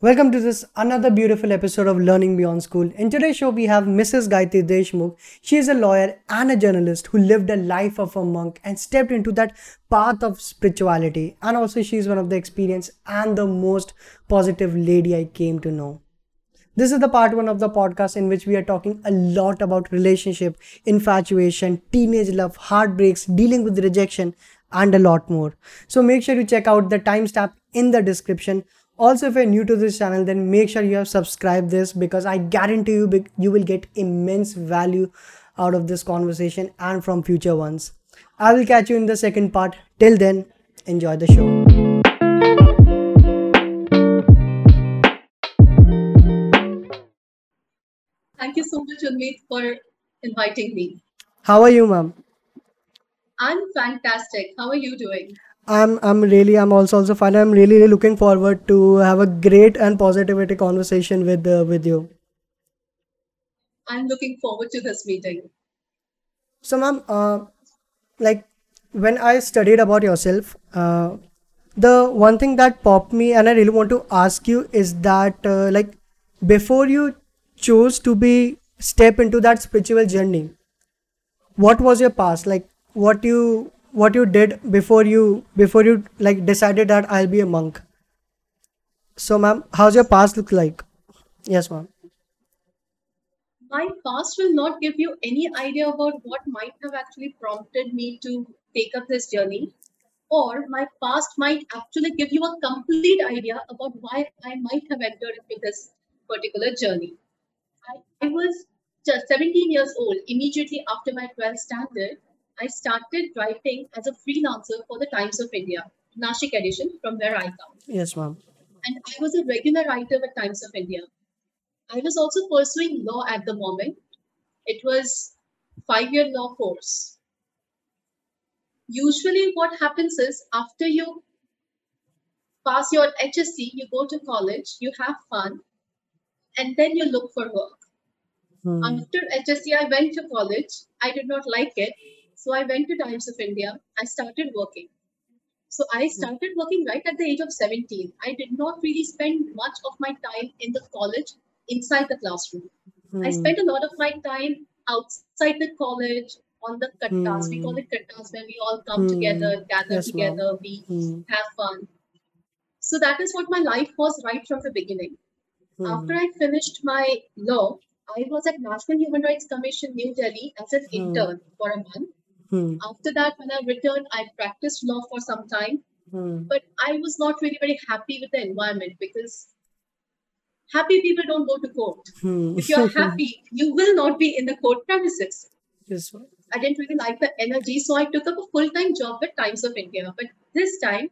Welcome to this another beautiful episode of Learning Beyond School. In today's show, we have Mrs. Gayatri Deshmukh. She is a lawyer and a journalist who lived a life of a monk and stepped into that path of spirituality. And also, she is one of the experienced and the most positive lady I came to know. This is the part one of the podcast in which we are talking a lot about relationship, infatuation, teenage love, heartbreaks, dealing with rejection, and a lot more. So make sure you check out the timestamp in the description also if you're new to this channel then make sure you have subscribed this because i guarantee you you will get immense value out of this conversation and from future ones i will catch you in the second part till then enjoy the show Thank you so much, Unmeet, for inviting me. How are you, ma'am? I'm fantastic. How are you doing? I'm I'm really I'm also also fine. I'm really, really looking forward to have a great and positivity conversation with uh, with you. I'm looking forward to this meeting. So, ma'am, uh, like when I studied about yourself, uh, the one thing that popped me and I really want to ask you is that uh, like before you chose to be step into that spiritual journey, what was your past? Like what you what you did before you before you like decided that I'll be a monk. So, ma'am, how's your past look like? Yes, ma'am. My past will not give you any idea about what might have actually prompted me to take up this journey, or my past might actually give you a complete idea about why I might have entered into this particular journey. I, I was just 17 years old immediately after my 12th standard I started writing as a freelancer for the Times of India, Nashik edition, from where I come. Yes, ma'am. And I was a regular writer with Times of India. I was also pursuing law at the moment. It was five-year law course. Usually, what happens is after you pass your HSC, you go to college, you have fun, and then you look for work. Hmm. After HSC, I went to college. I did not like it. So I went to Times of India. I started working. So I started working right at the age of 17. I did not really spend much of my time in the college inside the classroom. Hmm. I spent a lot of my time outside the college on the kattas. We call Hmm. it kattas when we all come Hmm. together, gather Yes, ma'am. together, we Hmm. have fun. So that is what my life was right from the beginning. After Hmm. I finished my law, I was at National Human Rights Commission, New Delhi, as an Hmm. intern for a month. Hmm. After that, when I returned, I practiced law for some time, Hmm. but I was not really very happy with the environment because happy people don't go to court. Hmm. If you're happy, you will not be in the court premises. Yes. I didn't really like the energy, so I took up a full time job with Times of India. But this time,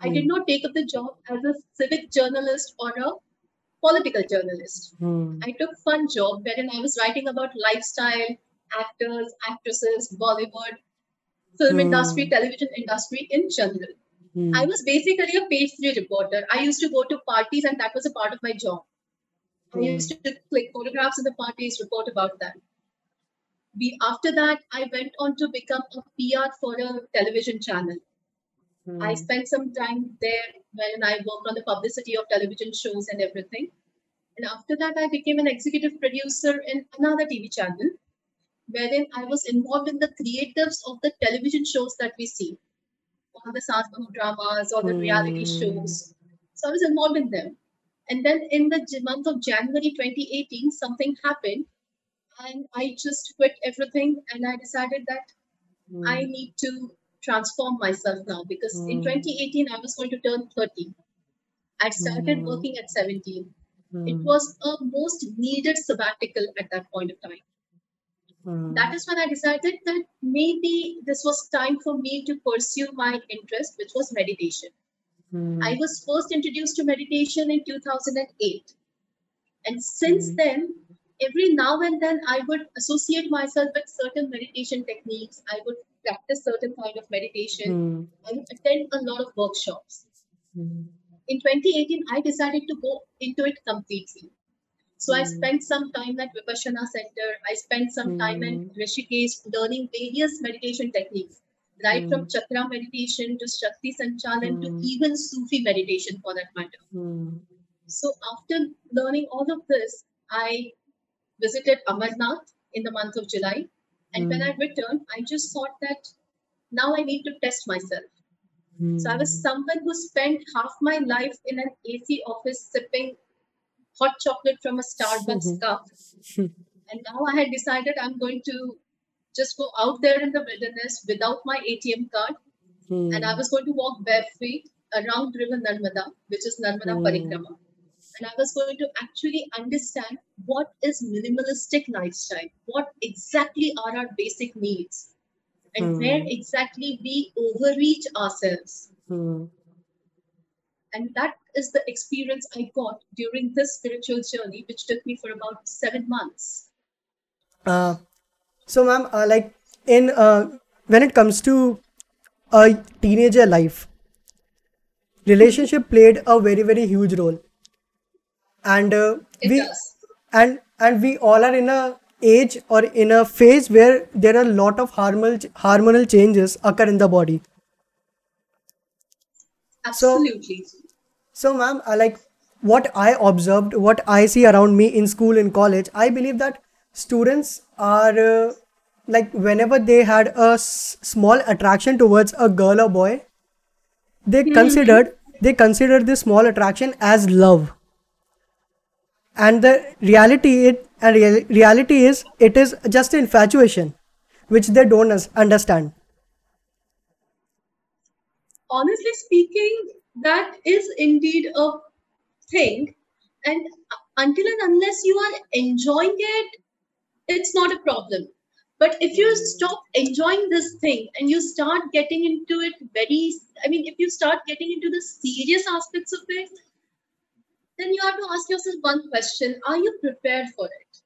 I did Hmm. not take up the job as a civic journalist or a political journalist. Hmm. I took fun job wherein I was writing about lifestyle, actors, actresses, Bollywood, film industry, Hmm. television industry in general. Hmm. I was basically a page three reporter. I used to go to parties, and that was a part of my job. I Hmm. used to click photographs in the parties, report about that. We, after that, I went on to become a PR for a television channel. I Hmm. spent some time there when I worked on the publicity of television shows and everything. And after that, I became an executive producer in another TV channel, wherein I was involved in the creatives of the television shows that we see, all the Bahu dramas, all the reality Hmm. shows. So I was involved in them. And then in the month of January 2018, something happened, and I just quit everything and I decided that I Hmm. need to transform myself now because in Hmm. 2018 I was going to turn 30. I started Hmm. working at 17. It was a most needed sabbatical at that point of time. Hmm. That is when I decided that maybe this was time for me to pursue my interest, which was meditation. Hmm. I was first introduced to meditation in 2008. And since Hmm. then, every now and then I would associate myself with certain meditation techniques. I would practice certain kind of meditation. Hmm. I would attend a lot of workshops. Hmm. In 2018, I decided to go into it completely. So I Hmm. spent some time at Vipassana Center. I spent some time in Hmm. Rishikesh learning various meditation techniques, right Hmm. from chakra meditation to Shakti Sanchalan to Hmm. even Sufi meditation for that matter. Hmm. So after learning all of this, I visited Amarnath in the month of July. And when I Hmm. returned, I just thought that now I need to test myself. So I was Hmm. someone who spent half my life in an AC office sipping hot chocolate from a Starbucks cup. And now I had decided I'm going to just go out there in the wilderness without my ATM card. And I Hmm. was going to walk barefoot around River Narmada, which is Narmada Hmm. Parikrama. And I was going to actually understand what is minimalistic lifestyle, what exactly are our basic needs, and where Hmm. exactly we overreach ourselves. Hmm. And that is the experience I got during this spiritual journey, which took me for about seven months. Uh, so, ma'am, uh, like in uh, when it comes to a teenager life, relationship played a very very huge role, and uh, we does. and and we all are in a age or in a phase where there are a lot of hormonal hormonal changes occur in the body. So Absolutely. So, ma'am, uh, like what I observed, what I see around me in school, in college, I believe that students are uh, like whenever they had a s- small attraction towards a girl or boy, they considered they considered this small attraction as love, and the reality it and real, reality is it is just infatuation, which they don't understand. Honestly speaking, that is indeed a thing. And until and unless you are enjoying it, it's not a problem. But if you stop enjoying this thing and you start getting into it very, I mean, if you start getting into the serious aspects of it, then you have to ask yourself one question Are you prepared for it?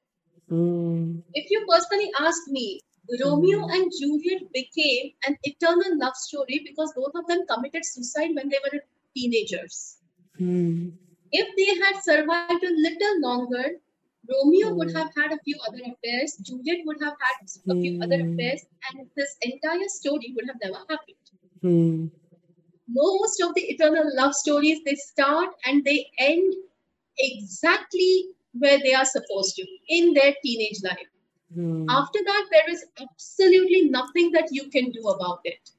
Hmm. If you personally ask me, Romeo and Juliet became an eternal love story because both of them committed suicide when they were teenagers. Hmm. If they had survived a little longer, Romeo would Hmm. have had a few other affairs, Juliet would have had a few other Hmm. affairs, and this entire story would have never happened. Hmm. Most of the eternal love stories they start and they end exactly where they are supposed to in their teenage life. Hmm. After that, there is absolutely nothing that you can do about it.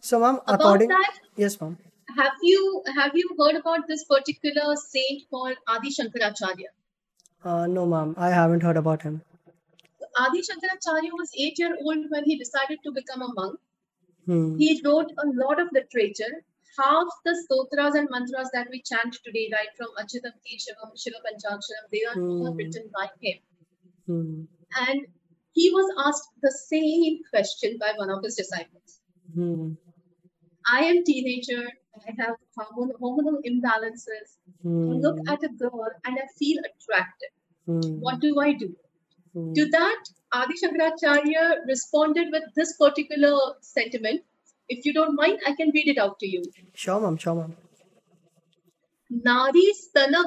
So, ma'am, About according that, yes, ma'am. have you have you heard about this particular saint called Adi Shankaracharya? Uh, no, ma'am, I haven't heard about him. Adi Shankaracharya was eight year old when he decided to become a monk. Hmm. He wrote a lot of literature. Half the stotras and mantras that we chant today, right from Achyutam Keshavam, Shiva Panchaksharam, they are all Hmm. written by him. Mm. And he was asked the same question by one of his disciples. Mm. I am teenager. I have hormonal, hormonal imbalances. Mm. I hmm. look at a girl and I feel attracted. Mm. What do I do? Mm. To that, Adi Shankaracharya responded with this particular sentiment. If you don't mind, I can read it out to you. Sure, ma'am. Sure, ma'am. Nari stana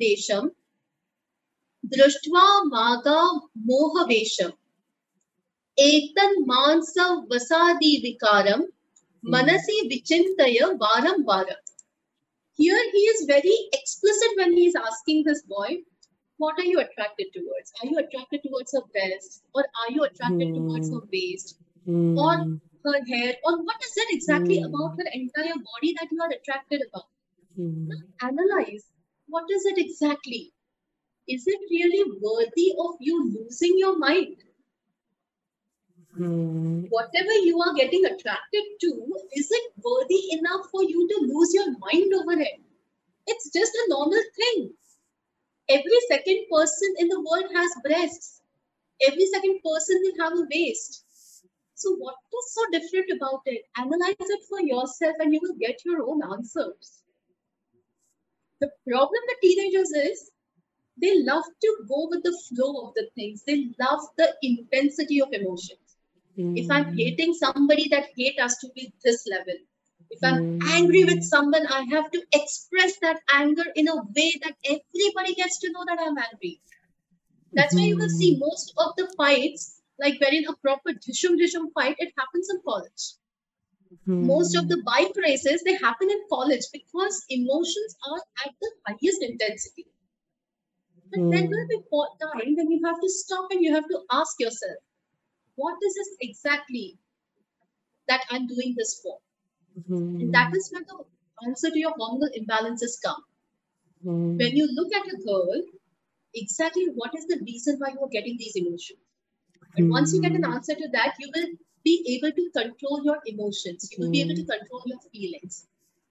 desham दृष्ट्वा मागा मोहवेशम एतन् विकारम Hmm. मनसि विचिन्तय वारं वारं Here he is very explicit when he is asking this boy, what are you attracted towards? Are you attracted towards her breast? Or are you attracted mm. towards Hmm. her waist? Mm. Or Hmm. her hair? Or what is it exactly Hmm. about her entire body that you are attracted about? Hmm. Analyze what is it exactly? Is it really worthy of you losing your mind? Hmm. Whatever you are getting attracted to, is it worthy enough for you to lose your mind over it? It's just a normal thing. Every second person in the world has breasts. Every second person will have a waist. So, what is so different about it? Analyze it for yourself and you will get your own answers. The problem with teenagers is they love to go with the flow of the things, they love the intensity of emotions. If I'm Hmm. hating somebody, that hate has to be this level. If I'm angry with Hmm. someone, I have to express that anger in a way that everybody gets to know that I'm angry. That's why you will see Hmm. most of the fights, like wherein a proper dishum dishum fight, it happens in college. Most of Hmm. the bike races, they happen in college because emotions are at the highest intensity. But there will Hmm. be time when you have to stop and you have to ask yourself, what is this exactly that I'm doing this for? And that Hmm. is where the answer to your hormonal imbalances come. Hmm. When you look at a girl, exactly what is the reason why you're getting these emotions? And once you get an Hmm. answer to that, you will be able to control your emotions. You will be able to Hmm. control your feelings.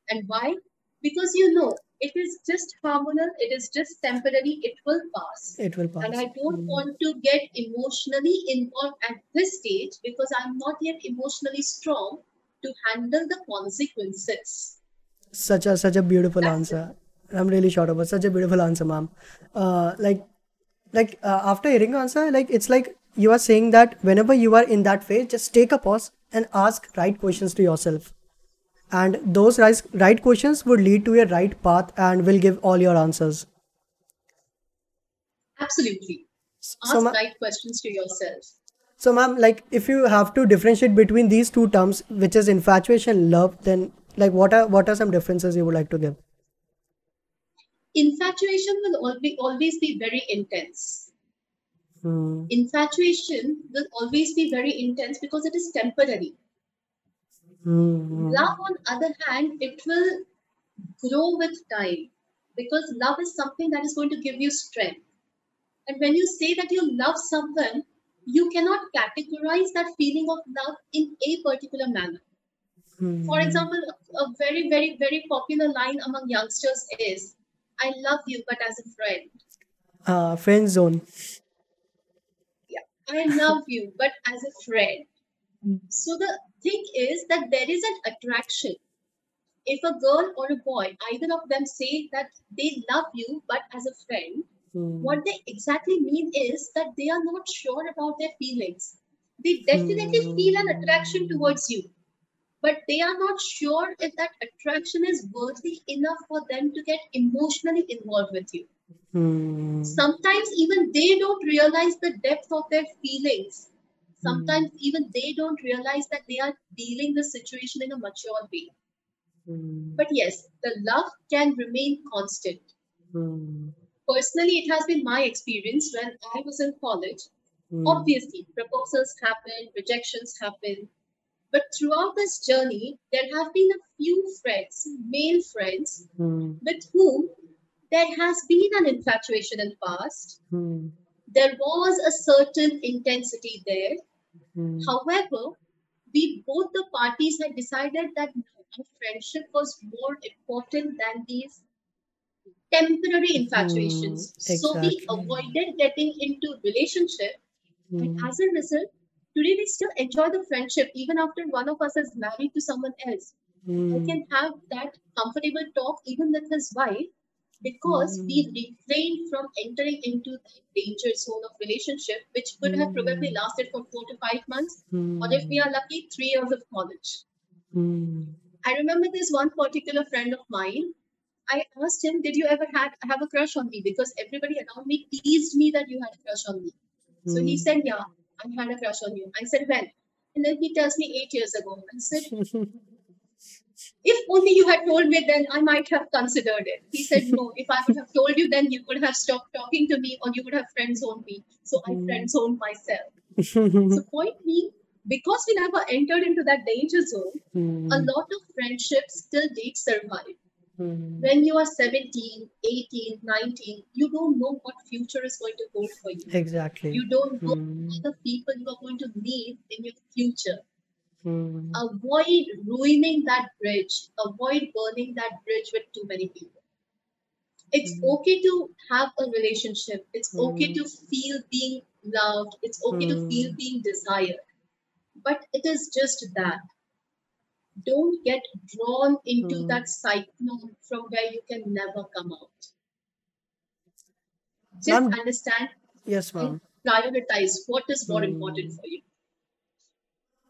And why? Because you know it is just hormonal, it is just temporary, it will pass. It will pass. And. I don't Hmm. want to get emotionally involved at this stage because I'm not yet emotionally strong to handle the consequences. Such a such a beautiful That's it. answer. I'm really shocked about such a beautiful answer, ma'am. Uh, like like uh, after hearing your answer, like it's like you are saying that whenever you are in that phase, just take a pause and ask right questions to yourself. And those right, questions would lead to a right path and will give all your answers. Absolutely. So, Ask ma- right questions to yourself. so ma'am, like if you have to differentiate between these two terms, which is infatuation and love, then like what are what are some differences you would like to give? Infatuation will always, always be very intense. Hmm. Infatuation will always be very intense because it is temporary. Hmm. Love, on other hand, it will grow with time because love is something that is going to give you strength. And when you say that you love someone, you cannot categorize that feeling of love in a particular manner. For Hmm. example, a a very, very, very popular line among youngsters is, I love you, but as a friend. Uh, friend zone. Yeah, I love you, but as a friend. So the thing is that there is an attraction. If a girl or a boy, either of them say that they love you, but as a friend, Hmm. what they exactly mean is that they are not sure about their feelings. They definitely feel an attraction towards you, but they are not sure if that attraction is worthy enough for them to get emotionally involved with you. Hmm. Sometimes even they don't realize the depth of their feelings. Hmm. Sometimes even they don't realize that they are dealing the situation in a mature way. Hmm. But yes, the love can remain constant. Hmm. Personally, it has been my experience when I was in college. Hmm. Obviously, proposals happen, rejections happen. But throughout this journey, there have been a few friends, male friends, Hmm. with whom there has been an infatuation in the past. There was a certain intensity there. Hmm. However, we both the parties had decided that our friendship was more important than these temporary Hmm. infatuations. So we avoided getting into relationship, and Hmm. as a result, today we still enjoy the friendship even after one of us is married to someone else. I Hmm. can have that comfortable talk even with his wife because we Hmm. refrained from entering into that danger zone of relationship, which could have probably Hmm. lasted for four to five months, or if we Hmm. are lucky, three years of college. I remember this one particular friend of mine. I asked him, "Did you ever had have a crush on me?" Because everybody around me teased me that you had a crush on me. So he said, "Yeah, I had a crush on you." I said, "When?" And then he tells me eight years ago. I said, "If only you had told me then, I might have considered it." He said, "No. If I would have told you, then you would have stopped talking to me, or you would have friend zoned me. So I Hmm. friend zoned myself." So point being, because we never entered into that danger zone, a Hmm. lot of friendships still did survive. Hmm. When you are 17, 18, 19, you don't know what future is going to hold for you. Exactly. You don't know Hmm. other people you are going to meet in your future. Hmm. Avoid ruining that bridge. Avoid burning that bridge with too many people. It's Hmm. okay to have a relationship. It's okay Hmm. to feel being loved. It's okay to feel Hmm. being desired. But it is just that. Don't get drawn into Hmm. that cyclone from where you can never come out. Just understand yes, ma'am. prioritize what is more important for you.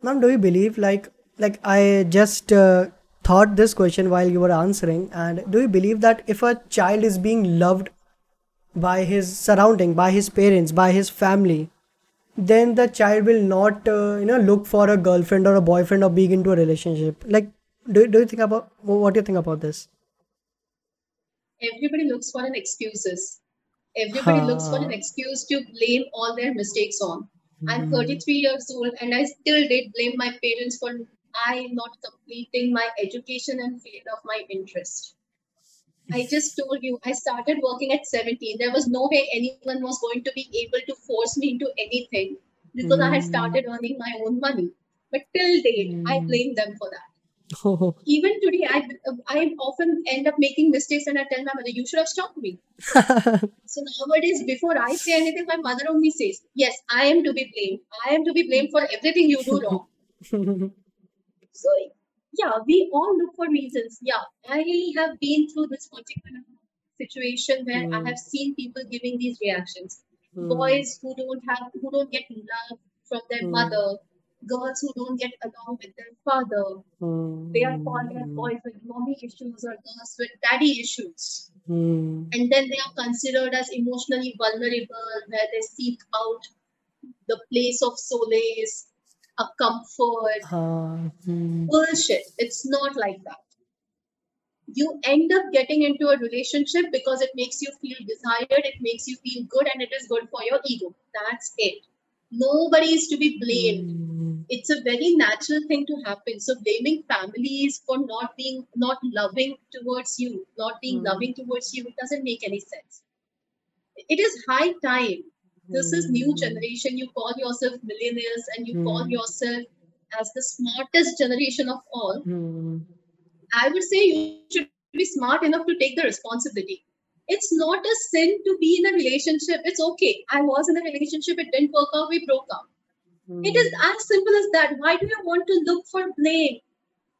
Ma'am, do you believe like like I just uh, thought this question while you were answering, and do you believe that if a child is being loved by his surrounding, by his parents, by his family, then the child will not uh, you know look for a girlfriend or a boyfriend or being into a relationship? Like, do do you think about what do you think about this? everybody looks for an excuses. Everybody looks for an excuse to blame all their mistakes on. I'm Hmm. 33 years old and I still did blame my parents for I not completing my education and field of my interest. I just told you I started working at 17. There was no way anyone was going to be able to force me into anything because I had Hmm. started earning my own money. But till date, I Hmm. blame them for that. Oh. Even today, I I often end up making mistakes and I tell my mother, "You should have stopped me." So nowadays, before I say anything, my mother only says, Yes, I am to be blamed. I am to be blamed for everything you do wrong. So, yeah, we all look for reasons. Yeah, I have been through this particular situation where I Hmm. have seen people giving these reactions. Hmm. Boys who don't have, who don't get love from their Hmm. mother, girls who don't get along with their father. They are called as Hmm. boys with mommy issues or girls with daddy issues Hmm. and then they are considered as emotionally vulnerable where they seek out the place of solace a comfort Ha. Hmm. bullshit it's not like that you end up getting into a relationship because it makes you feel desired it makes you feel good and it is good for your ego that's it nobody is to be blamed Hmm. It's a very natural thing to happen. So blaming families for not being not loving towards you not being Hmm. loving towards you it doesn't make any sense. It is high time. This is new Hmm. generation. You call yourself millionaires and you call Hmm. yourself as the smartest generation of all. Hmm. i would say you should be smart enough to take the responsibility. It's not a sin to be in a relationship. It's okay. I was in a relationship. It didn't work out. We broke up it is Hmm. as simple as that. Why do you want to look for blame?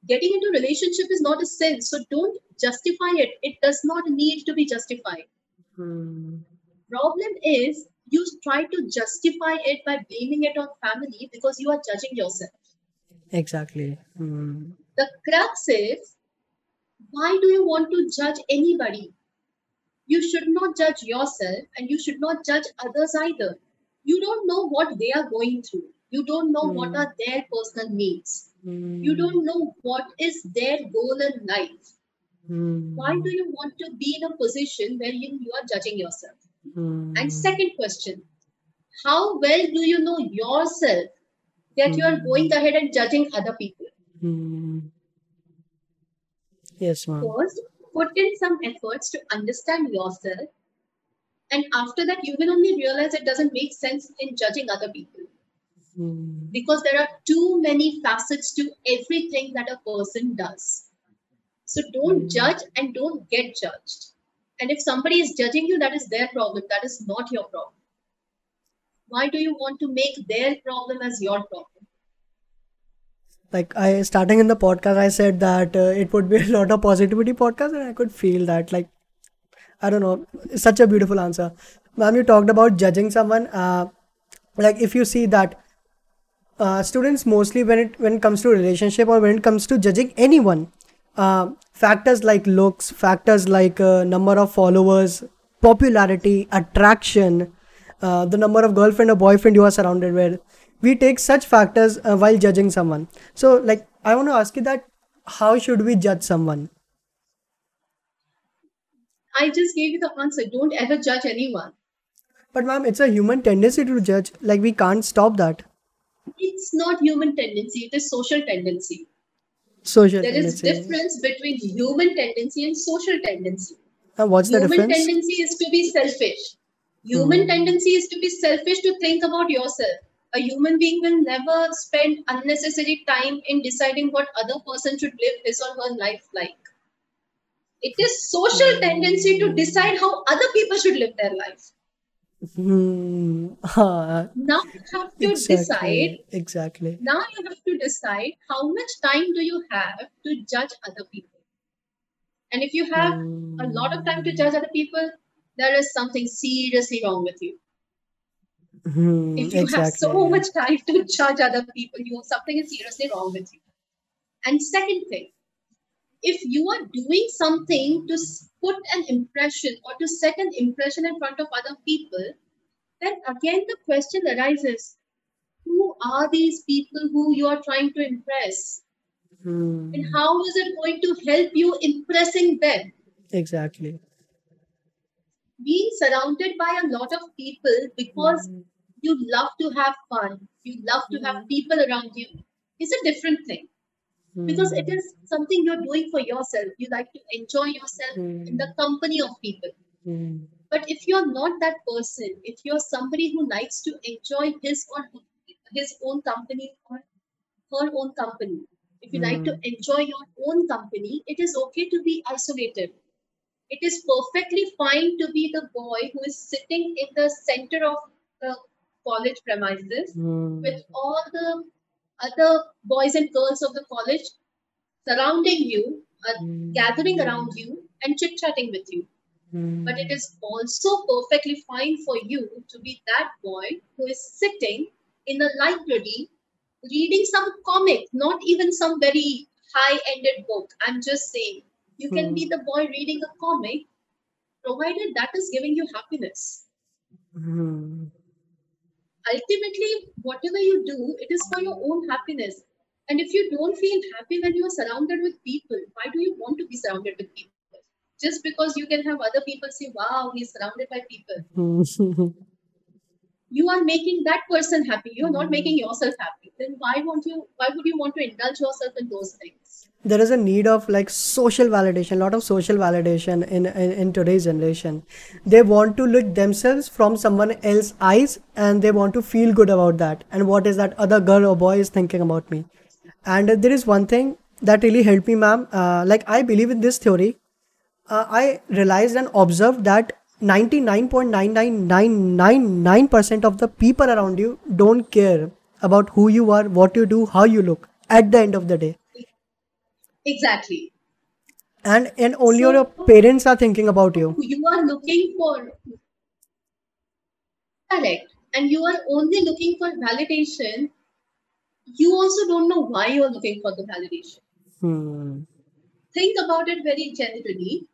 Getting into a relationship is not a sin, so don't justify it. It does not need to be justified. Hmm. Problem is you try to justify it by blaming it on family because you are judging yourself. Exactly. Hmm. The crux is why do you want to judge anybody? You should not judge yourself and you should not judge others either. You don't know what they are going through. You don't know what Hmm. are their personal needs. You Hmm. don't know what is their goal in life. Why Hmm. do you want to be in a position where you, you are judging yourself? And Hmm. second question, how well do you know yourself that you are Hmm. going ahead and judging other people? Hmm. Yes, ma'am. First, put in some efforts to understand yourself. And after that, you will only realize it doesn't make sense in judging other people Hmm. because there are too many facets to everything that a person does. So don't Hmm. judge and don't get judged. And if somebody is judging you, that is their problem. That is not your problem. Why do you want to make their problem as your problem? Like I starting in the podcast, I said that uh, it would be a lot of positivity podcast, and I could feel that. Like I don't know, such a beautiful answer, ma'am. You talked about judging someone. Uh, like if you see that uh, students mostly when it when it comes to relationship or when it comes to judging anyone uh, factors like looks factors like uh, number of followers popularity attraction uh, the number of girlfriend or boyfriend you are surrounded with we take such factors uh, while judging someone so like i want to ask you that how should we judge someone I just gave you the answer. Don't ever judge anyone. but ma'am it's a human tendency to judge like we can't stop that It's not human tendency, it is social tendency. social There is tendency difference between human tendency and social tendency. Uh, what's the Human difference tendency is to be selfish. Human Hmm. tendency is to be selfish to think about yourself. A human being will never spend unnecessary time in deciding what other person should live his or her life like. It is social tendency to decide how other people should live their life. Hmm. Ah, Now you have to decide. exactly. Exactly. Now you have to decide how much time do you have to judge other people. And if you have a lot of time to judge other people, there is something seriously wrong with you. Hmm. If you have so much time to judge other people, you something is seriously wrong with you. And second thing, if you are doing something to put an impression or to set an impression in front of other people, then again the question arises who are these people who you are trying to impress? Hmm. And how is it going to help you impressing them? Exactly. being surrounded by a lot of people because Mm, you love to have fun, you love to have mm, people around you, is a different thing because it mm, is something you're doing for yourself. You like to enjoy yourself in the mm, company of people. mm, But if you're not that person, if you're somebody who likes to enjoy his or his own company or her own company, if you like to mm, enjoy your own company, it is okay to be isolated. It is perfectly fine to be the boy who is sitting in the center of the college premises with mm, all the other boys and girls of the college surrounding you, uh, gathering around mm, you, and chit chatting with you. But it mm, also perfectly fine for you to be that boy who is sitting in a library reading some comic, not even some very high ended book. I'm just saying, you can be mm, the boy reading a comic provided that is giving you happiness. Ultimately, whatever you do, it is for your own happiness. And if you don't feel happy when you are surrounded with people, why do you want to be surrounded with people? Just because you can have other people say, wow, he's surrounded by people. You are making that person happy. You're not making yourself happy. Then why won't you why would you want to indulge yourself in those things? There is a need of like social validation a lot of social validation in, in in today's generation. They want to look themselves from someone else's eyes and they want to feel good about that. And what is that other girl or boy is thinking about me? And there is one thing that really helped me ma'am. Uh, like i believe in this theory. Uh, i realized and observed that 99.99999% of the people around you don't care about who you are what you do how you look at the end of the day Exactly. and and only So your parents are thinking about you you are looking for correct and you are only looking for validation. You also don't know why you're looking for the validation. hmm. Think about it very generally.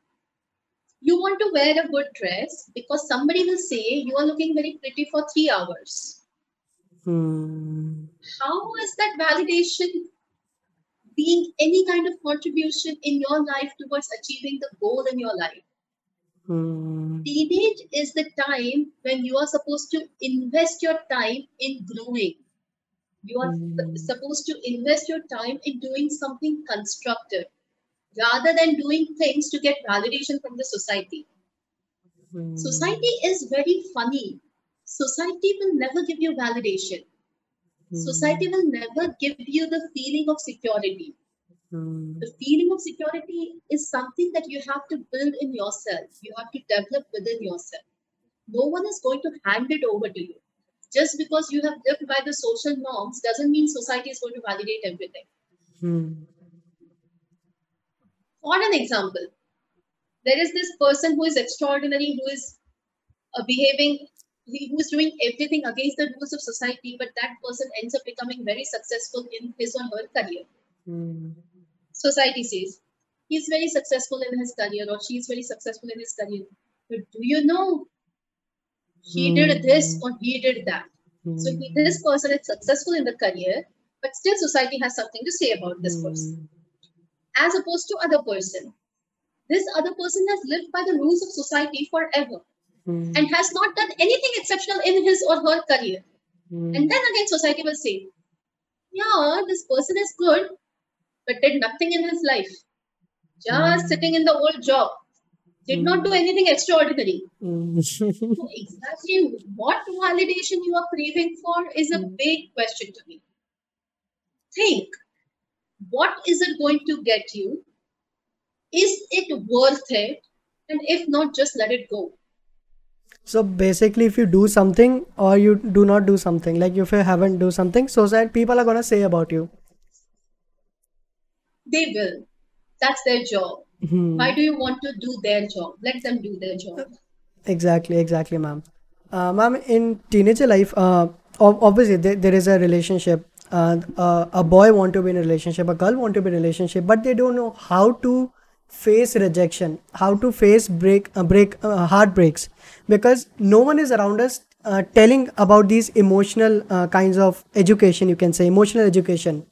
You want to wear a good dress because somebody will say you are looking very pretty for three hours. Hmm. How is that validation being any kind of contribution in your life towards achieving the goal in your life? Hmm. Teenage is the time when you are supposed to invest your time in growing. You are Hmm. supposed to invest your time in doing something constructive rather than doing things to get validation from the society. Hmm. Society is very funny. Society will never give you validation. Society Hmm. will never give you the feeling of security. Hmm. The feeling of security is something that you have to build in yourself. You have to develop within yourself. No one is going to hand it over to you. Just because you have lived by the social norms doesn't mean society is going to validate everything. Hmm. For an example, there is this person who is extraordinary, who is uh, behaving, he- is doing everything against the rules of society, but that person ends up becoming very successful in his or her career. Hmm. Society says he's very successful in his career or she's very successful in his career. But do you know he did this or he did that? So he, Hmm. this person is successful in the career, but still society has something to say about this person. Hmm. As opposed to other person. This other person has lived by the rules of society forever Hmm. and has not done anything exceptional in his or her career. Hmm. And then again, society will say, yeah, this person is good, but did nothing in his life. Just Hmm. sitting in the old job. Did not do anything extraordinary. Hmm. So exactly what validation you are craving for is a big question to me. Think, what is it going to get you? Is it worth it? And if not, just let it go. So basically, if you do something or you do not do something, like if you haven't do something, so society people are gonna say about you. They will. That's their job. Hmm. Why do you want to do their job? Let them do their job. Exactly, exactly, ma'am. Uh, ma'am, in teenager life, uh, obviously there, there is a relationship. Uh, uh, a boy want to be in a relationship, a girl want to be in a relationship, but they don't know how to face rejection, how to face break, uh, break, uh, heartbreaks, because no one is around us uh, telling about these emotional uh, kinds of education. You can say emotional education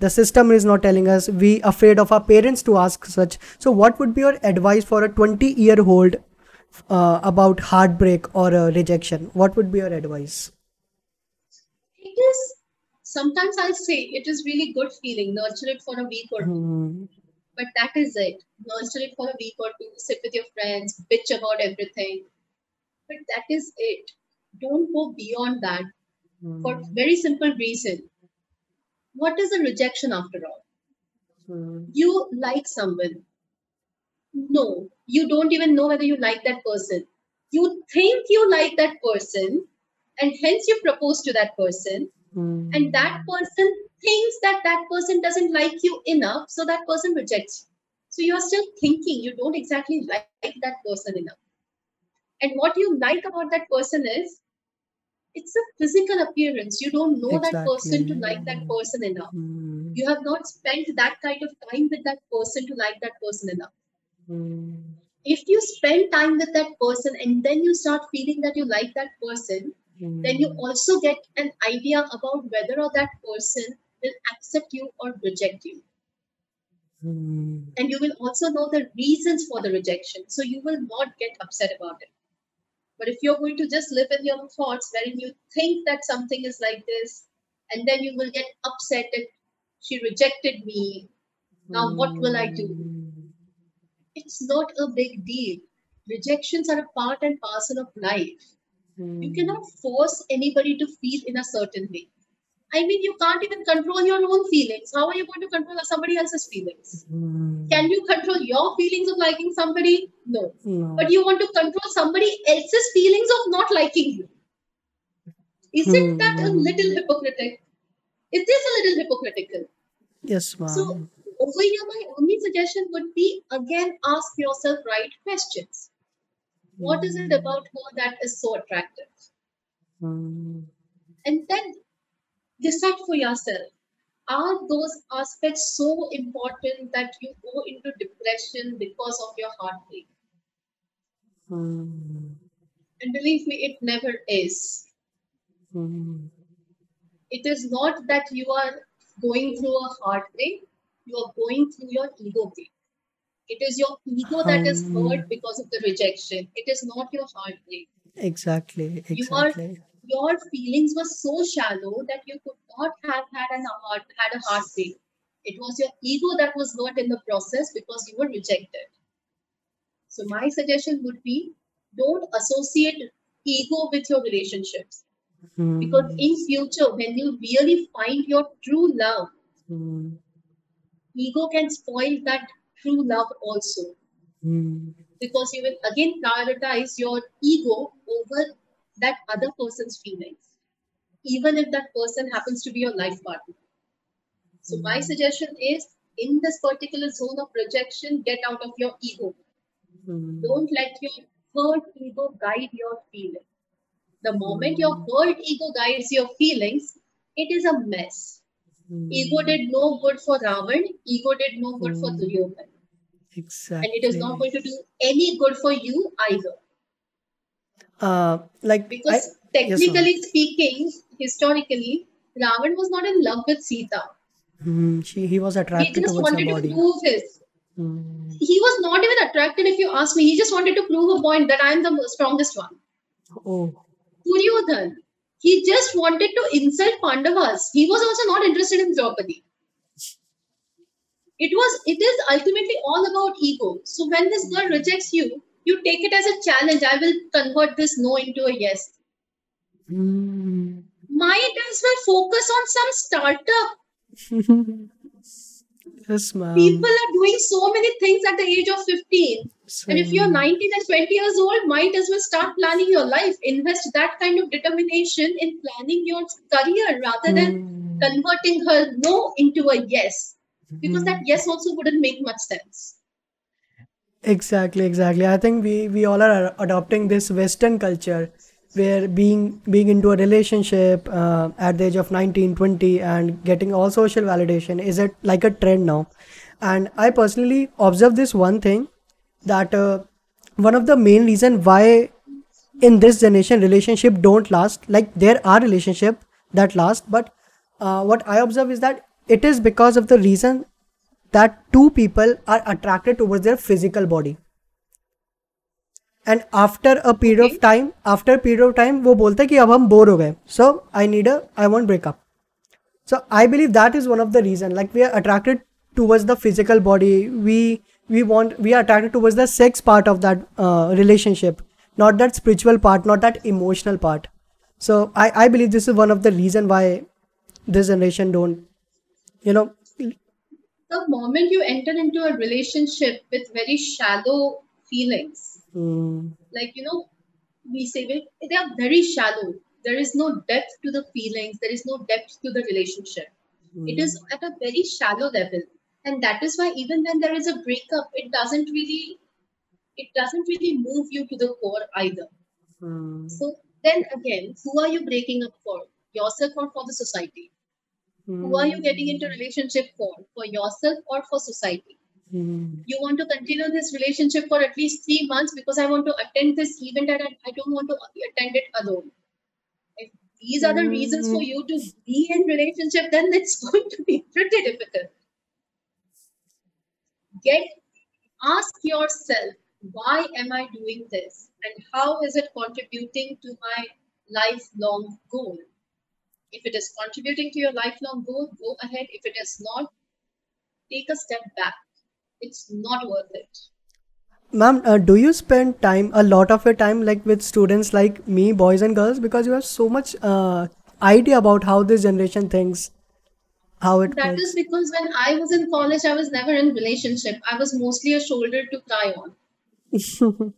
the system is not telling us we are afraid of our parents to ask such so what would be your advice for a 20 year old uh, about heartbreak or uh, rejection, what would be your advice? It is sometimes I say it is really good feeling. Nurture it for a week or two, Hmm. But that is it. Nurture it for a week or two. Sit with your friends, bitch about everything, but that is it. Don't go beyond that for Hmm. very simple reason. What is a rejection after all? Hmm. You like someone. No, you don't even know whether you like that person. You think you like that person, and hence you propose to that person, Hmm. and that person thinks that that person doesn't like you enough, so that person rejects you. So you are still thinking you don't exactly like that person enough. And what you like about that person is it's a physical appearance. You don't know that person to like that person enough. Hmm. You have not spent that kind of time with that person to like that person enough. Hmm. If you spend time with that person and then you start feeling that you like that person, then you Hmm. also get an idea about whether or that person will accept you or reject you. Hmm. And you will also know the reasons for the rejection. So you will not get upset about it. But if you're going to just live in your thoughts wherein you think that something is like this, and then you will get upset that she rejected me, now what will I do? Hmm. It's not a big deal. Rejections are a part and parcel of life. You Hmm. cannot force anybody to feel in a certain way. I mean, you can't even control your own feelings. How are you going to control somebody else's feelings? Hmm. Can you control your feelings of liking somebody? No. No. But you want to control somebody else's feelings of not liking you. Isn't that a Hmm. little hypocritical? It is a little hypocritical. Yes, ma'am. So, over here, my only suggestion would be again ask yourself right questions. What is it Hmm. about her that is so attractive? Hmm. And then decide for yourself are those aspects so important that you go into depression because of your heartbreak? Hmm. And believe me, it never is. Hmm. It is not that you are going through a heartbreak, you are going through your ego break. It is your ego that is Hmm. hurt because of the rejection. It is not your heartbreak. Exactly. You are Exactly. Your feelings were so shallow that you could not have had an heart had a heartbreak. It was your ego that was hurt in the process because you were rejected. So my suggestion would be don't associate ego with your relationships because Hmm. in future when you really find your true love, Hmm. ego can spoil that true love also Hmm. because you will again prioritize your ego over that other person's feelings, even if that person happens to be your life partner. So my suggestion is in this particular zone of rejection, get out of your ego. Hmm. Don't let your hurt ego guide your feelings. The moment your hurt ego guides your feelings, it is a mess. Ego Hmm. did no good for Ravan, ego did no good for Hmm. Duryodhan. And it is not going to do any good for you either. Uh, like I Because yes, technically speaking, historically, Ravan was not in love with Sita. Hmm. She he was attracted He just wanted to prove his. Hmm. He was not even attracted, if you ask me. He just wanted to prove a point that I am the strongest one. Oh. Duryodhan, he just wanted to insult Pandavas. He was also not interested in Draupadi. It was. It is ultimately all about ego. So when this girl rejects you, you take it as a challenge. I will convert this no into a yes. Hmm. Might as well focus on some startup. Yes, ma'am People are doing so many things at the age of 15. And if you're 19 and 20 years old, might as well start planning your life. Invest that kind of determination in planning your career rather than Hmm. converting her no into a yes. Because that Hmm. yes also wouldn't make much sense. Exactly, exactly. I think we we all are adopting this Western culture where being being into a relationship uh, at the age of 19, 20 and getting all social validation is it like a trend now. And I personally observe this one thing that uh, one of the main reason why in this generation relationship don't last like there are relationship that last but uh, what i observe is that it is because of the reason that two people are attracted towards their physical body and after a period of Okay. Time after period of time वो बोलते हैं कि अब हम bore हो गए सो I need a I want breakup so i believe that is one of the reason like we are attracted towards the physical body we we want we are attracted towards the sex part of that uh, relationship not that spiritual part not that emotional part so i i believe this is one of the reason why this generation don't you know the moment you enter into a relationship with very shallow feelings, mm, like you know, we say they are very shallow. There is no depth to the feelings. There is no depth to the relationship. It is at a very shallow level, and that is why even when there is a breakup, it doesn't really it doesn't really move you to the core either. mm, So then again, who are you breaking up for? Yourself or for the society? Who are you getting into relationship for? For yourself or for society? mm, You want to continue this relationship for at least three months because I want to attend this event and I I don't want to attend it alone. If these are the reasons for you to be in relationship, then it's going to be pretty difficult. Get ask yourself why am I doing this and how is it contributing to my lifelong goal? If it is contributing to your lifelong goal, go ahead. If it is not, take a step back. It's not worth it. ma'am uh, do you spend time a lot of your time like with students like me boys and girls because you have so much uh, idea about how this generation thinks how it That works is because when I was in college, I was never in relationship. I was mostly a shoulder to cry on.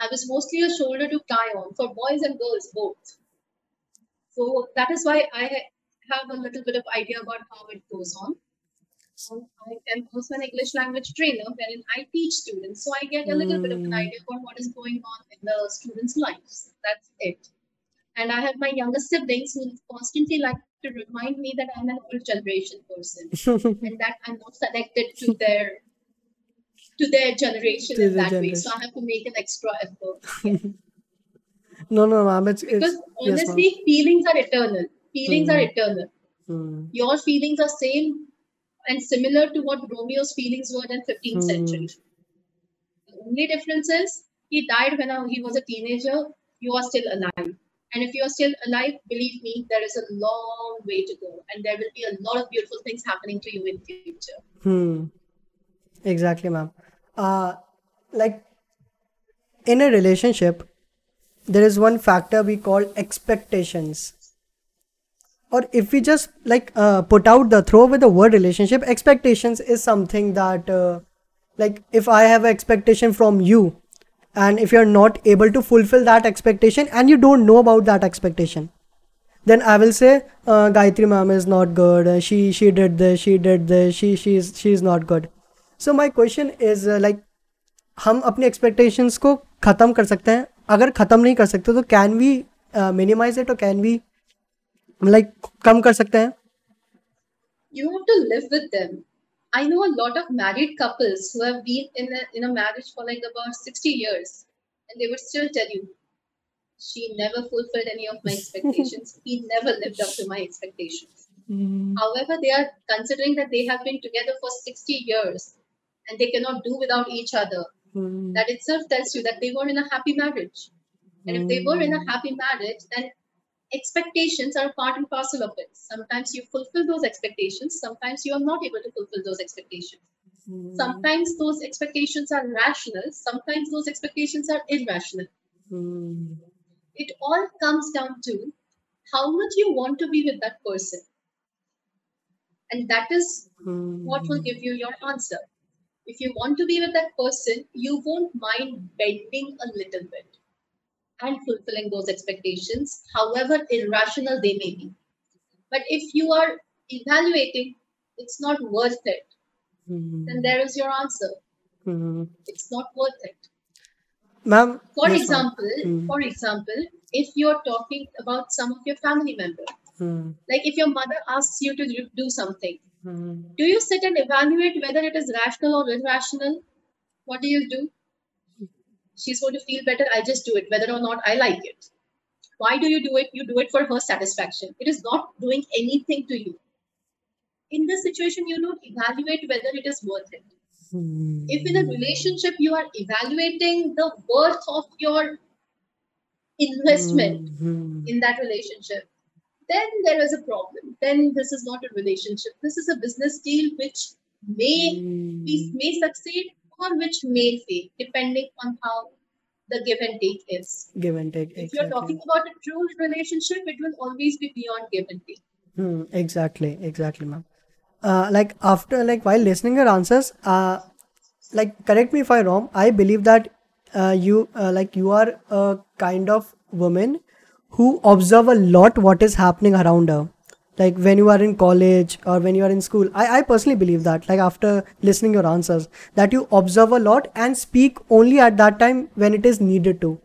I was mostly a shoulder to cry on for boys and girls both. So that is why I have a little bit of idea about how it goes on. So I am also an English language trainer wherein I teach students. So I get a little bit of an Mm. idea about what is going on in the students' lives. That's it. And I have my younger siblings who constantly like to remind me that I'm an old generation person and that I'm not connected to their to their generation To in that way. So. I have to make an extra effort. no no ma'am it's it's Because yes honestly, feelings are eternal. Feelings are Hmm. eternal. Hmm. Your feelings are same and similar to what Romeo's feelings were in 15th Hmm. century. The only difference is he died when he was a teenager. You are still alive. And if you are still alive, believe me, there is a long way to go. And there will be a lot of beautiful things happening to you in future. Hmm. Exactly, ma'am. Uh, like in a relationship, there is one factor we call expectations. Or if we just like uh, put out the throw with the word relationship, expectations is something that, uh, like, if I have an expectation from you, and if you're not able to fulfill that expectation, and you don't know about that expectation, then I will say uh, Gayatri ma'am is not good. uh, she she did this. She did this. She she's she's not good. So my question is uh, like हम अपने expectations को खत्म कर सकते हैं अगर खत्म नहीं कर सकते तो can we uh, minimize it or can we like कम कर सकते हैं You have to live with them. I know a lot of married couples who have been in a, in a marriage for like about 60 years, and they would still tell you, she never fulfilled any of my expectations. he never lived up to my expectations. Mm. However, they are considering that they have been together for 60 years and they cannot do without each other. Hmm. That itself tells you that they were in a happy marriage. And if they were in a happy marriage, then expectations are part and parcel of it. Sometimes you fulfill those expectations, sometimes you are not able to fulfill those expectations. Sometimes those expectations are rational, sometimes those expectations are irrational. Hmm. It all comes down to how much you want to be with that person. And that is Hmm. what will give you your answer. If you want to be with that person, you won't mind bending a little bit and fulfilling those expectations, however irrational they may be. But if you are evaluating, it's not worth it, Hmm. then there is your answer. Hmm. It's not worth it. Ma'am, For yes, example, Hmm. for example, if you're talking about some of your family members, Hmm. like if your mother asks you to do something, Hmm. do you sit and evaluate whether it is rational or irrational? What do you do? She's going to feel better. I just do it, whether or not I like it. Why do you do it? You do it for her satisfaction. It is not doing anything to you. In this situation, you don't evaluate whether it is worth it. If in a relationship you are evaluating the worth of your investment Hmm. in that relationship, then there is a problem. Then this is not a relationship. This is a business deal which may be Hmm. may succeed or which may fail, depending on how the give and take is. Give and take. If you're talking about a true relationship, it will always be beyond give and take. Hmm. Exactly. Exactly, ma'am. Uh, like after like while listening your answers, uh, like correct me if I'm wrong. I believe that uh, you uh, like you are a kind of woman who observe a lot what is happening around her. Like when you are in college or when you are in school. I, I personally believe that. Like after listening your answers, that you observe a lot and speak only at that time when it is needed to.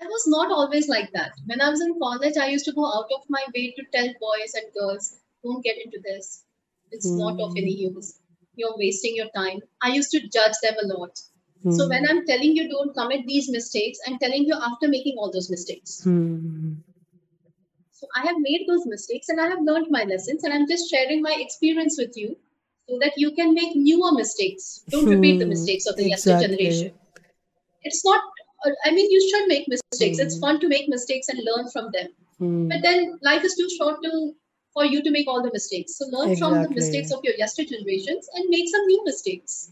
I was not always like that. When I was in college, I used to go out of my way to tell boys and girls, don't get into this. It's not of any Hmm. use. You're wasting your time. I used to judge them a lot. So when Hmm. I'm telling you don't commit these mistakes, I'm telling you after making all those mistakes. Hmm. So I have made those mistakes and I have learned my lessons and I'm just sharing my experience with you so that you can make newer mistakes. Don't repeat the Hmm. mistakes of the younger generation. It's not, uh, I mean, you should make mistakes. It's Hmm. fun to make mistakes and learn from them. But then life is too short to for you to make all the mistakes. So learn from the mistakes of your yesterday generations and make some new mistakes.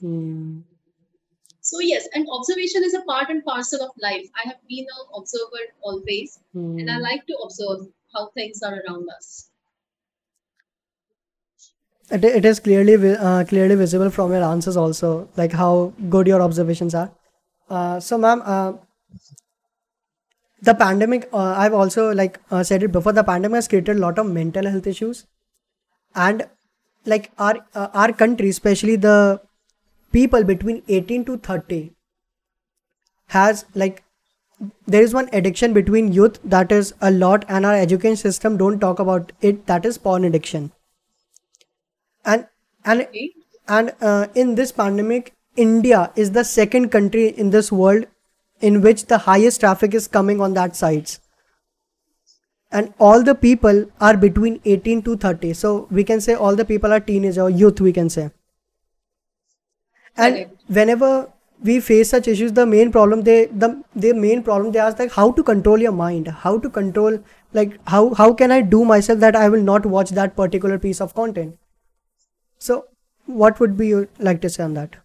So yes, and observation is a part and parcel of life. I have been an observer always, and I Hmm. like to observe how things are around us. It, it is clearly uh, clearly visible from your answers also, like how good your observations are. Uh, so, ma'am, uh, the pandemic. Uh, I've also like uh, said it before. The pandemic has created a lot of mental health issues, and like our uh, our country, especially the people between 18 to 30, has like there is one addiction between youth that is a lot, and our education system don't talk about it. That is porn addiction. And and and uh, in this pandemic india is the second country in this world in which the highest traffic is coming on that sites and all the people are between 18 to 30 so we can say all the people are teenage or youth we can say and Correct. whenever we face such issues the main problem they the the main problem they ask like how to control your mind how to control like how how can i do myself that i will not watch that particular piece of content so, what would be you like to say on that?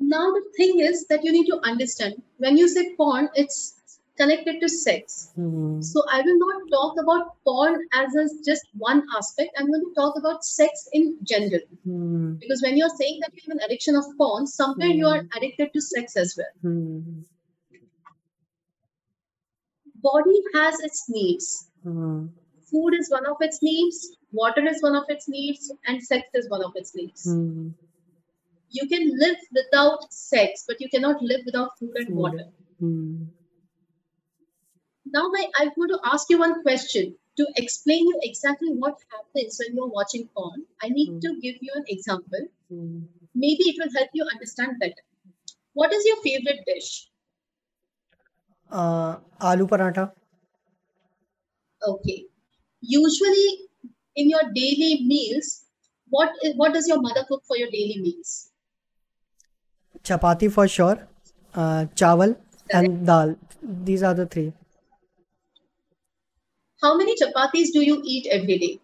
Now the thing is that you need to understand when you say porn, it's connected to sex. Hmm. So I will not talk about porn as a, just one aspect. I'm going to talk about sex in general. Hmm. Because when you're saying that you have an addiction of porn, somewhere you are Hmm. addicted to sex as well. Hmm. Body has its needs. Hmm. Food is one of its needs, water is one of its needs, and sex is one of its needs. You can live without sex, but you cannot live without food and water. Now, I, I'm going to ask you one question to explain you exactly what happens when you're watching porn. I need Hmm. to give you an example. Hmm. Maybe it will help you understand better. What is your favorite dish? Uh, aloo paratha. Okay. Usually, in your daily meals, what is, what does your mother cook for your daily meals? Chapati for sure. Uh, chawal Correct. and dal. These are the three. How many chapatis do you eat every day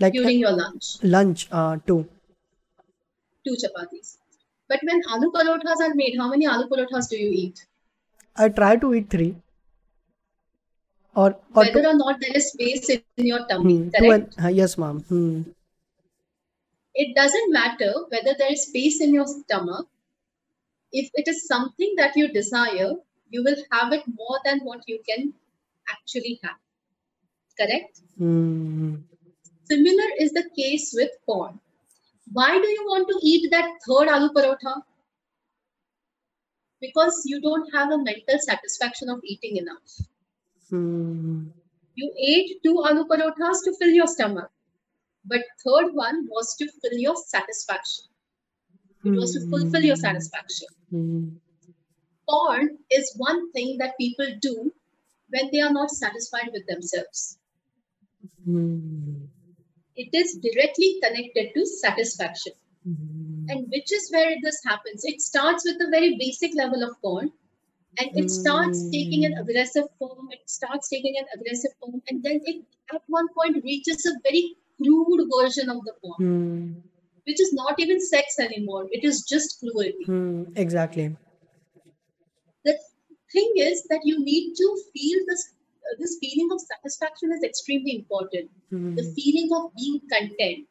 Like during your lunch? lunch, uh, two. Two chapatis. But when aloo parothas are made, how many aloo parothas do you eat? I try to eat three or or two. Whether or not there is space in your tummy, Hmm. Correct? and uh, yes, ma'am. Hmm. It doesn't matter whether there is space in your stomach. If it is something that you desire, you will have it more than what you can actually have. Correct? Hmm. Similar is the case with porn. Why do you want to eat that third aloo parotha? Because you don't have a mental satisfaction of eating enough. Hmm. You ate two aloo parothas to fill your stomach, but third one was to fill your satisfaction. It was to fulfill your Hmm. satisfaction. Hmm. Porn is one thing that people do when they are not satisfied with themselves. Hmm. it is directly connected to satisfaction. Mm. And which is where this happens. It starts with a very basic level of porn, and it starts taking an Mm. aggressive form. It starts taking an aggressive form, and then it at one point reaches a very crude version of the porn, Mm. which is not even sex anymore. It is just cruelty. Mm. Exactly. The thing is that you need to feel this. This feeling of satisfaction is extremely important. The Mm. feeling of being content.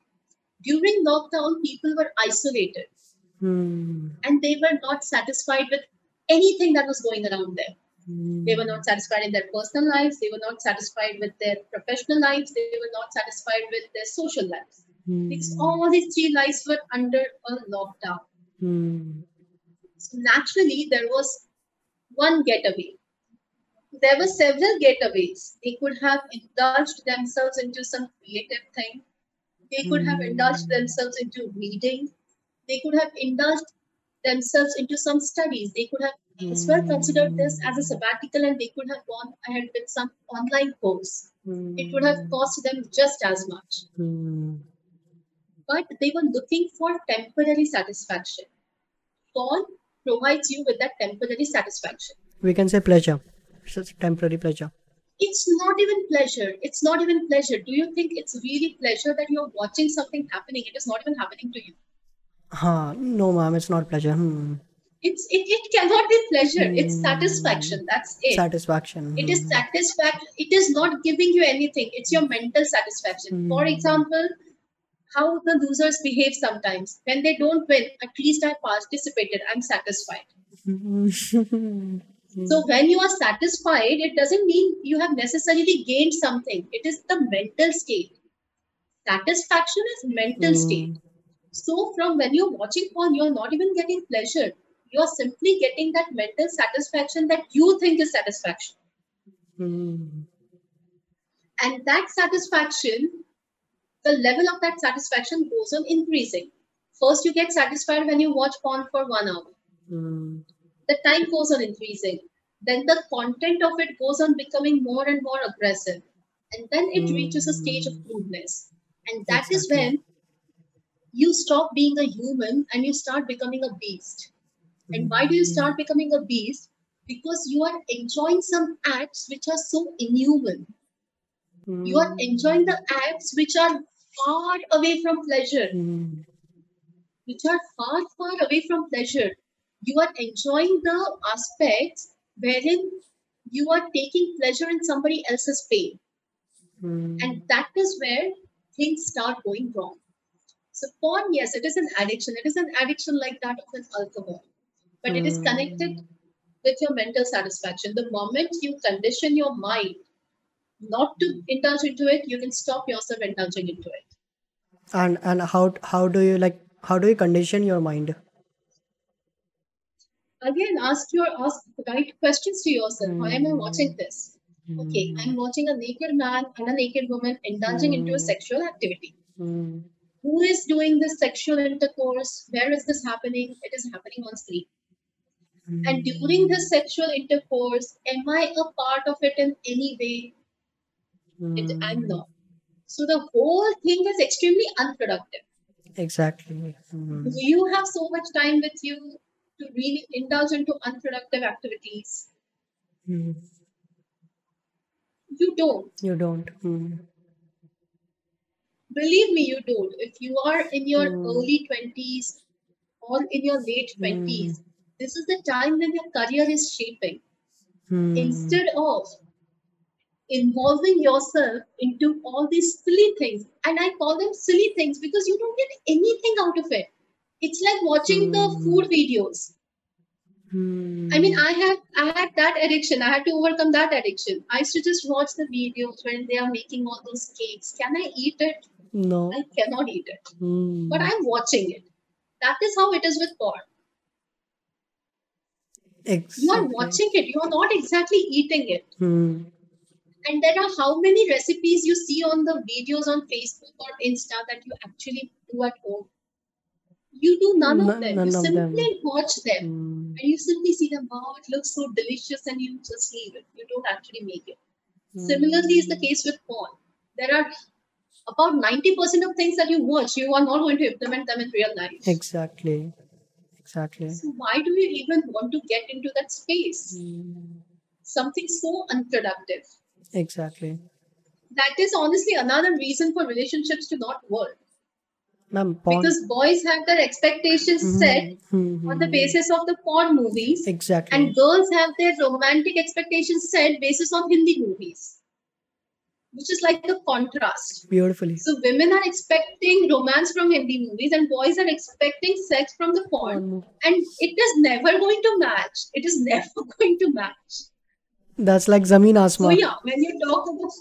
During lockdown, people were isolated Mm. and they were not satisfied with anything that was going around them. They were Mm. not satisfied in their personal lives. They were not satisfied with their professional lives. They were not satisfied with their social lives. Because Mm. all these three lives were under a lockdown. Mm. So naturally, there was one getaway. There were several getaways. They could have indulged themselves into some creative thing. They could have indulged Mm. themselves into reading. They could have indulged themselves into some studies. They could have as well considered this as a Mm. sabbatical and they could have gone ahead with some online course. It would have Mm. cost them just as much. Mm. But they were looking for temporary satisfaction. Porn provides you with that temporary satisfaction. We can say pleasure. It's a temporary pleasure. It's not even pleasure. It's not even pleasure. Do you think it's really pleasure that you're watching something happening? It is not even happening to you. Huh. No, ma'am, it's not pleasure. Hmm. It's it, it cannot be pleasure. It's Mm. satisfaction. That's it. Satisfaction. It is Hmm. satisfaction. It is not giving you anything. It's your mental satisfaction. For Mm. example, how the losers behave sometimes. When they don't win, at least I participated. I'm satisfied. Hmm. So when you are satisfied, it doesn't mean you have necessarily gained something. It is the mental state. Satisfaction is mental state. Hmm. So from when you're watching porn, you're not even getting pleasure. You're simply getting that mental satisfaction that you think is satisfaction. Hmm. And that satisfaction, the level of that satisfaction goes on increasing. First, you get satisfied when you watch porn for one hour. Hmm. The time goes on increasing. Then the content of it goes on becoming more and more aggressive. And then it hmm. reaches a stage of crudeness. And that is Exactly. when you stop being a human and you start becoming a beast. And why do you hmm. start becoming a beast? Because you are enjoying some acts which are so inhuman. You are hmm. enjoying the acts which are far away from pleasure, Hmm. which are far, far away from pleasure. You are enjoying the aspects wherein you are taking pleasure in somebody else's pain. Hmm. And that is where things start going wrong. So, porn, yes, it is an addiction. It is an addiction like that of an alcohol, but it is connected with your mental satisfaction. The moment you condition your mind not to indulge into it, you can stop yourself indulging into it. and and how how do you like how do you condition your mind Again, ask your ask the right questions to yourself. Why am I hmm. watching this? Okay, hmm. I'm watching a naked man and a naked woman indulging into a hmm. sexual activity. Hmm. Who is doing this sexual intercourse? Where is this happening? It is happening on screen. And during this sexual intercourse, am I a part of it in any way? It, I'm not. So the whole thing is extremely unproductive. exactly Hmm. Do you have so much time with you to really indulge into unproductive activities? Hmm. You don't. you don't Hmm. Believe me, you don't. If you are in your Hmm. early 20s or in your late 20s, this is the time when your career is shaping. Hmm. Instead of involving yourself into all these silly things, and I call them silly things because you don't get anything out of it. It's like watching the Hmm. food videos. Hmm. I mean, I have I had that addiction. I had to overcome that addiction. I used to just watch the videos when they are making all those cakes. Can I eat it? no I cannot eat it. Hmm. But I'm watching it. That is how it is with porn. You are watching it. You are not exactly eating it. Hmm. And there are how many recipes you see on the videos on Facebook or Insta that you actually do at home? You do none of None- them. none you of them. simply watch them. Hmm. And you simply see them, wow, it looks so delicious, and you just leave it. You don't actually make it. Similarly, is the case with porn. There are about 90% of things that you watch, you are not going to implement them in real life. Exactly. Exactly. So why do you even want to get into that space? Something so unproductive. Exactly. That is honestly another reason for relationships to not work. Ma'am. Because boys have their expectations set Mhm, on the basis of the porn movies, Exactly. and girls have their romantic expectations set basis on Hindi movies, which is like the contrast. Beautifully. So women are expecting romance from Hindi movies, and boys are expecting sex from the porn, and it is never going to match. It is never going to match. That's like Zameen So yeah, when you talk about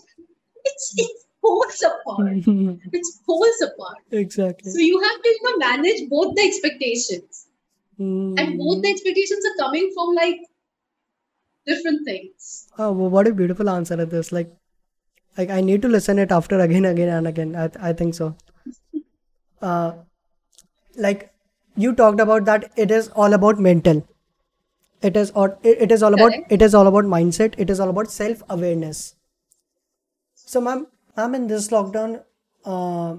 it's it's poles apart. It's poles apart. exactly. So you have to you know, manage both the expectations. and both the Mm. expectations are coming from like different things Oh, wh- what a beautiful answer at this. Like, like I need to listen it after again, again and again. I, I think so. Uh, like you talked about that it is all about mental. It is or it, it is all about Correct. it is all about mindset. It is all about self awareness. So, ma'am, ma'am, in this lockdown, uh,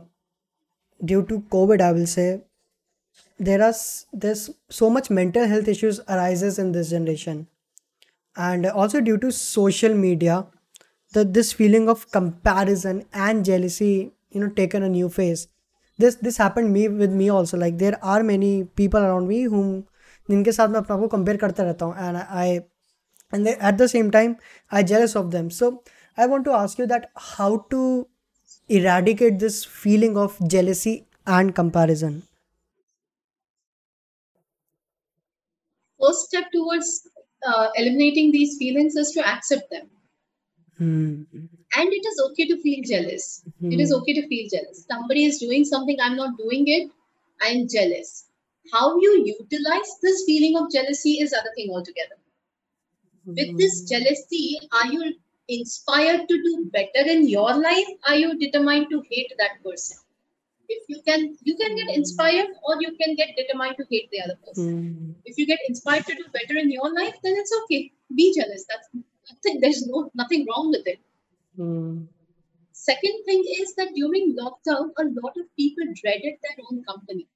due to COVID, I will say there are s- there's so much mental health issues arises in this generation and also due to social media that this feeling of comparison and jealousy you know taken a new phase this this happened me with me also like there are many people around me whom जिनके साथ मैं अपने आप को compare करता रहता हूँ and I and they, at the same time i jealous of them so i want to ask you that how to eradicate this feeling of jealousy and comparison? First step towards uh, eliminating these feelings is to accept them. Hmm. and it is okay to feel jealous. It is Hmm. okay to feel jealous. Somebody is doing something i'm not doing it i am jealous. How you utilize this feeling of jealousy is other thing altogether. With this jealousy are you inspired to do better in your life are you determined to hate that person? If you can you can get inspired or you can get determined to hate the other person. Hmm. if you get inspired to do better in your life then it's okay. Be jealous. That's nothing. There's no nothing wrong with it. Hmm. second thing is that during lockdown a lot of people dreaded their own company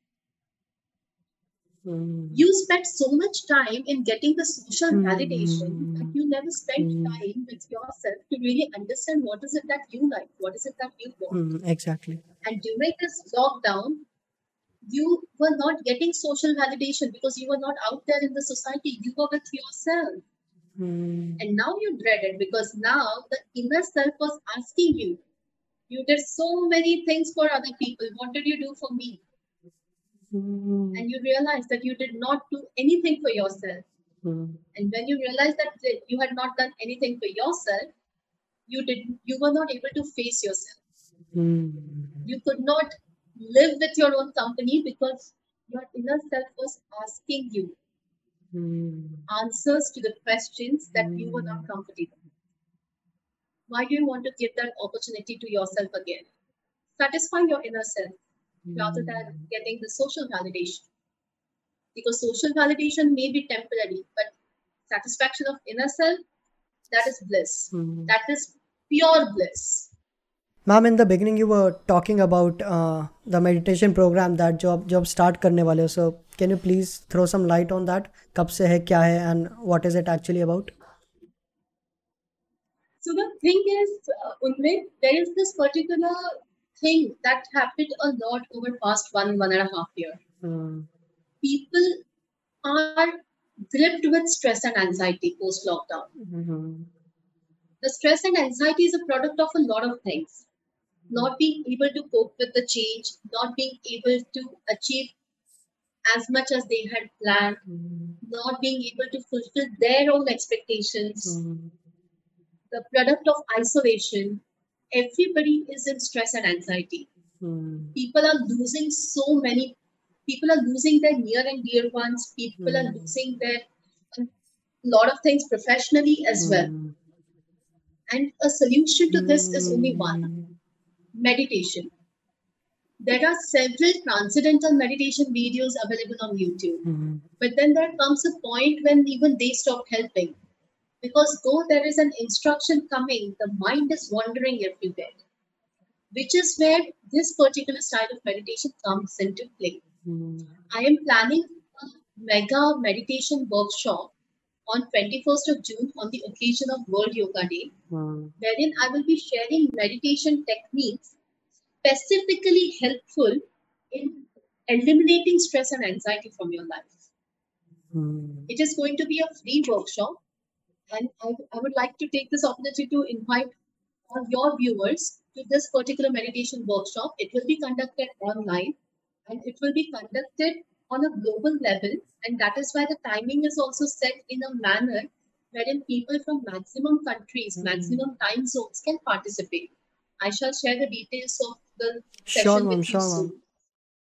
Hmm. you spent so much time in getting the social validation Hmm. that you never spent Hmm. time with yourself to really understand what is it that you like, what is it that you want. Hmm. exactly And during this lockdown, you were not getting social validation because you were not out there in the society. You were with yourself. Hmm. And now you dread it because now the inner self was asking you. You did so many things for other people. What did you do for me? Hmm. And you realized that you did not do anything for yourself. Hmm. And when you realized that you had not done anything for yourself, you did you were not able to face yourself. Hmm. You could not live with your own company because your inner self was asking you Hmm. answers to the questions that you were not comfortable. Why do you want to give that opportunity to yourself again? Satisfy your inner self rather than getting the social validation. Because social validation may be temporary, but satisfaction of inner self, that is bliss. Hmm. That is pure bliss. Ma'am in the beginning you were talking about the meditation programme that जो आप जब start करने वाले हो so can you please throw some light on that कब से है क्या है and what is it actually about So the thing is, uh, Unmit, there is this particular thing that happened a lot over past one one and a half year. Hmm. People are gripped with stress and anxiety post lockdown. Mm-hmm. The stress and anxiety is a product of a lot of things. Not being able to cope with the change, not being able to achieve as much as they had planned, mm-hmm. not being able to fulfill their own expectations, mm-hmm. the product of isolation. Everybody is in stress and anxiety. Hmm. People are losing so many. People are losing their near and dear ones. People are Hmm. losing their lot of things professionally as well. Hmm. And a solution to this is only hmm. one meditation. There are several transcendental meditation videos available on YouTube. But then there comes a point when even they stop helping. Because though there is an instruction coming, the mind is wandering everywhere. which is where this particular style of meditation comes into play. Mm. I am planning a mega meditation workshop on 21st of June on the occasion of World Yoga Day, Wow. wherein I will be sharing meditation techniques specifically helpful in eliminating stress and anxiety from your life. Mm. It is going to be a free workshop, and I, I would like to take this opportunity to invite all your viewers to this particular meditation workshop. It will be conducted online and it will be conducted on a global level, and that is why the timing is also set in a manner wherein people from maximum countries, Mhm. maximum time zones can participate. I shall share the details of the Sure, session ma'am. with you Sure, soon.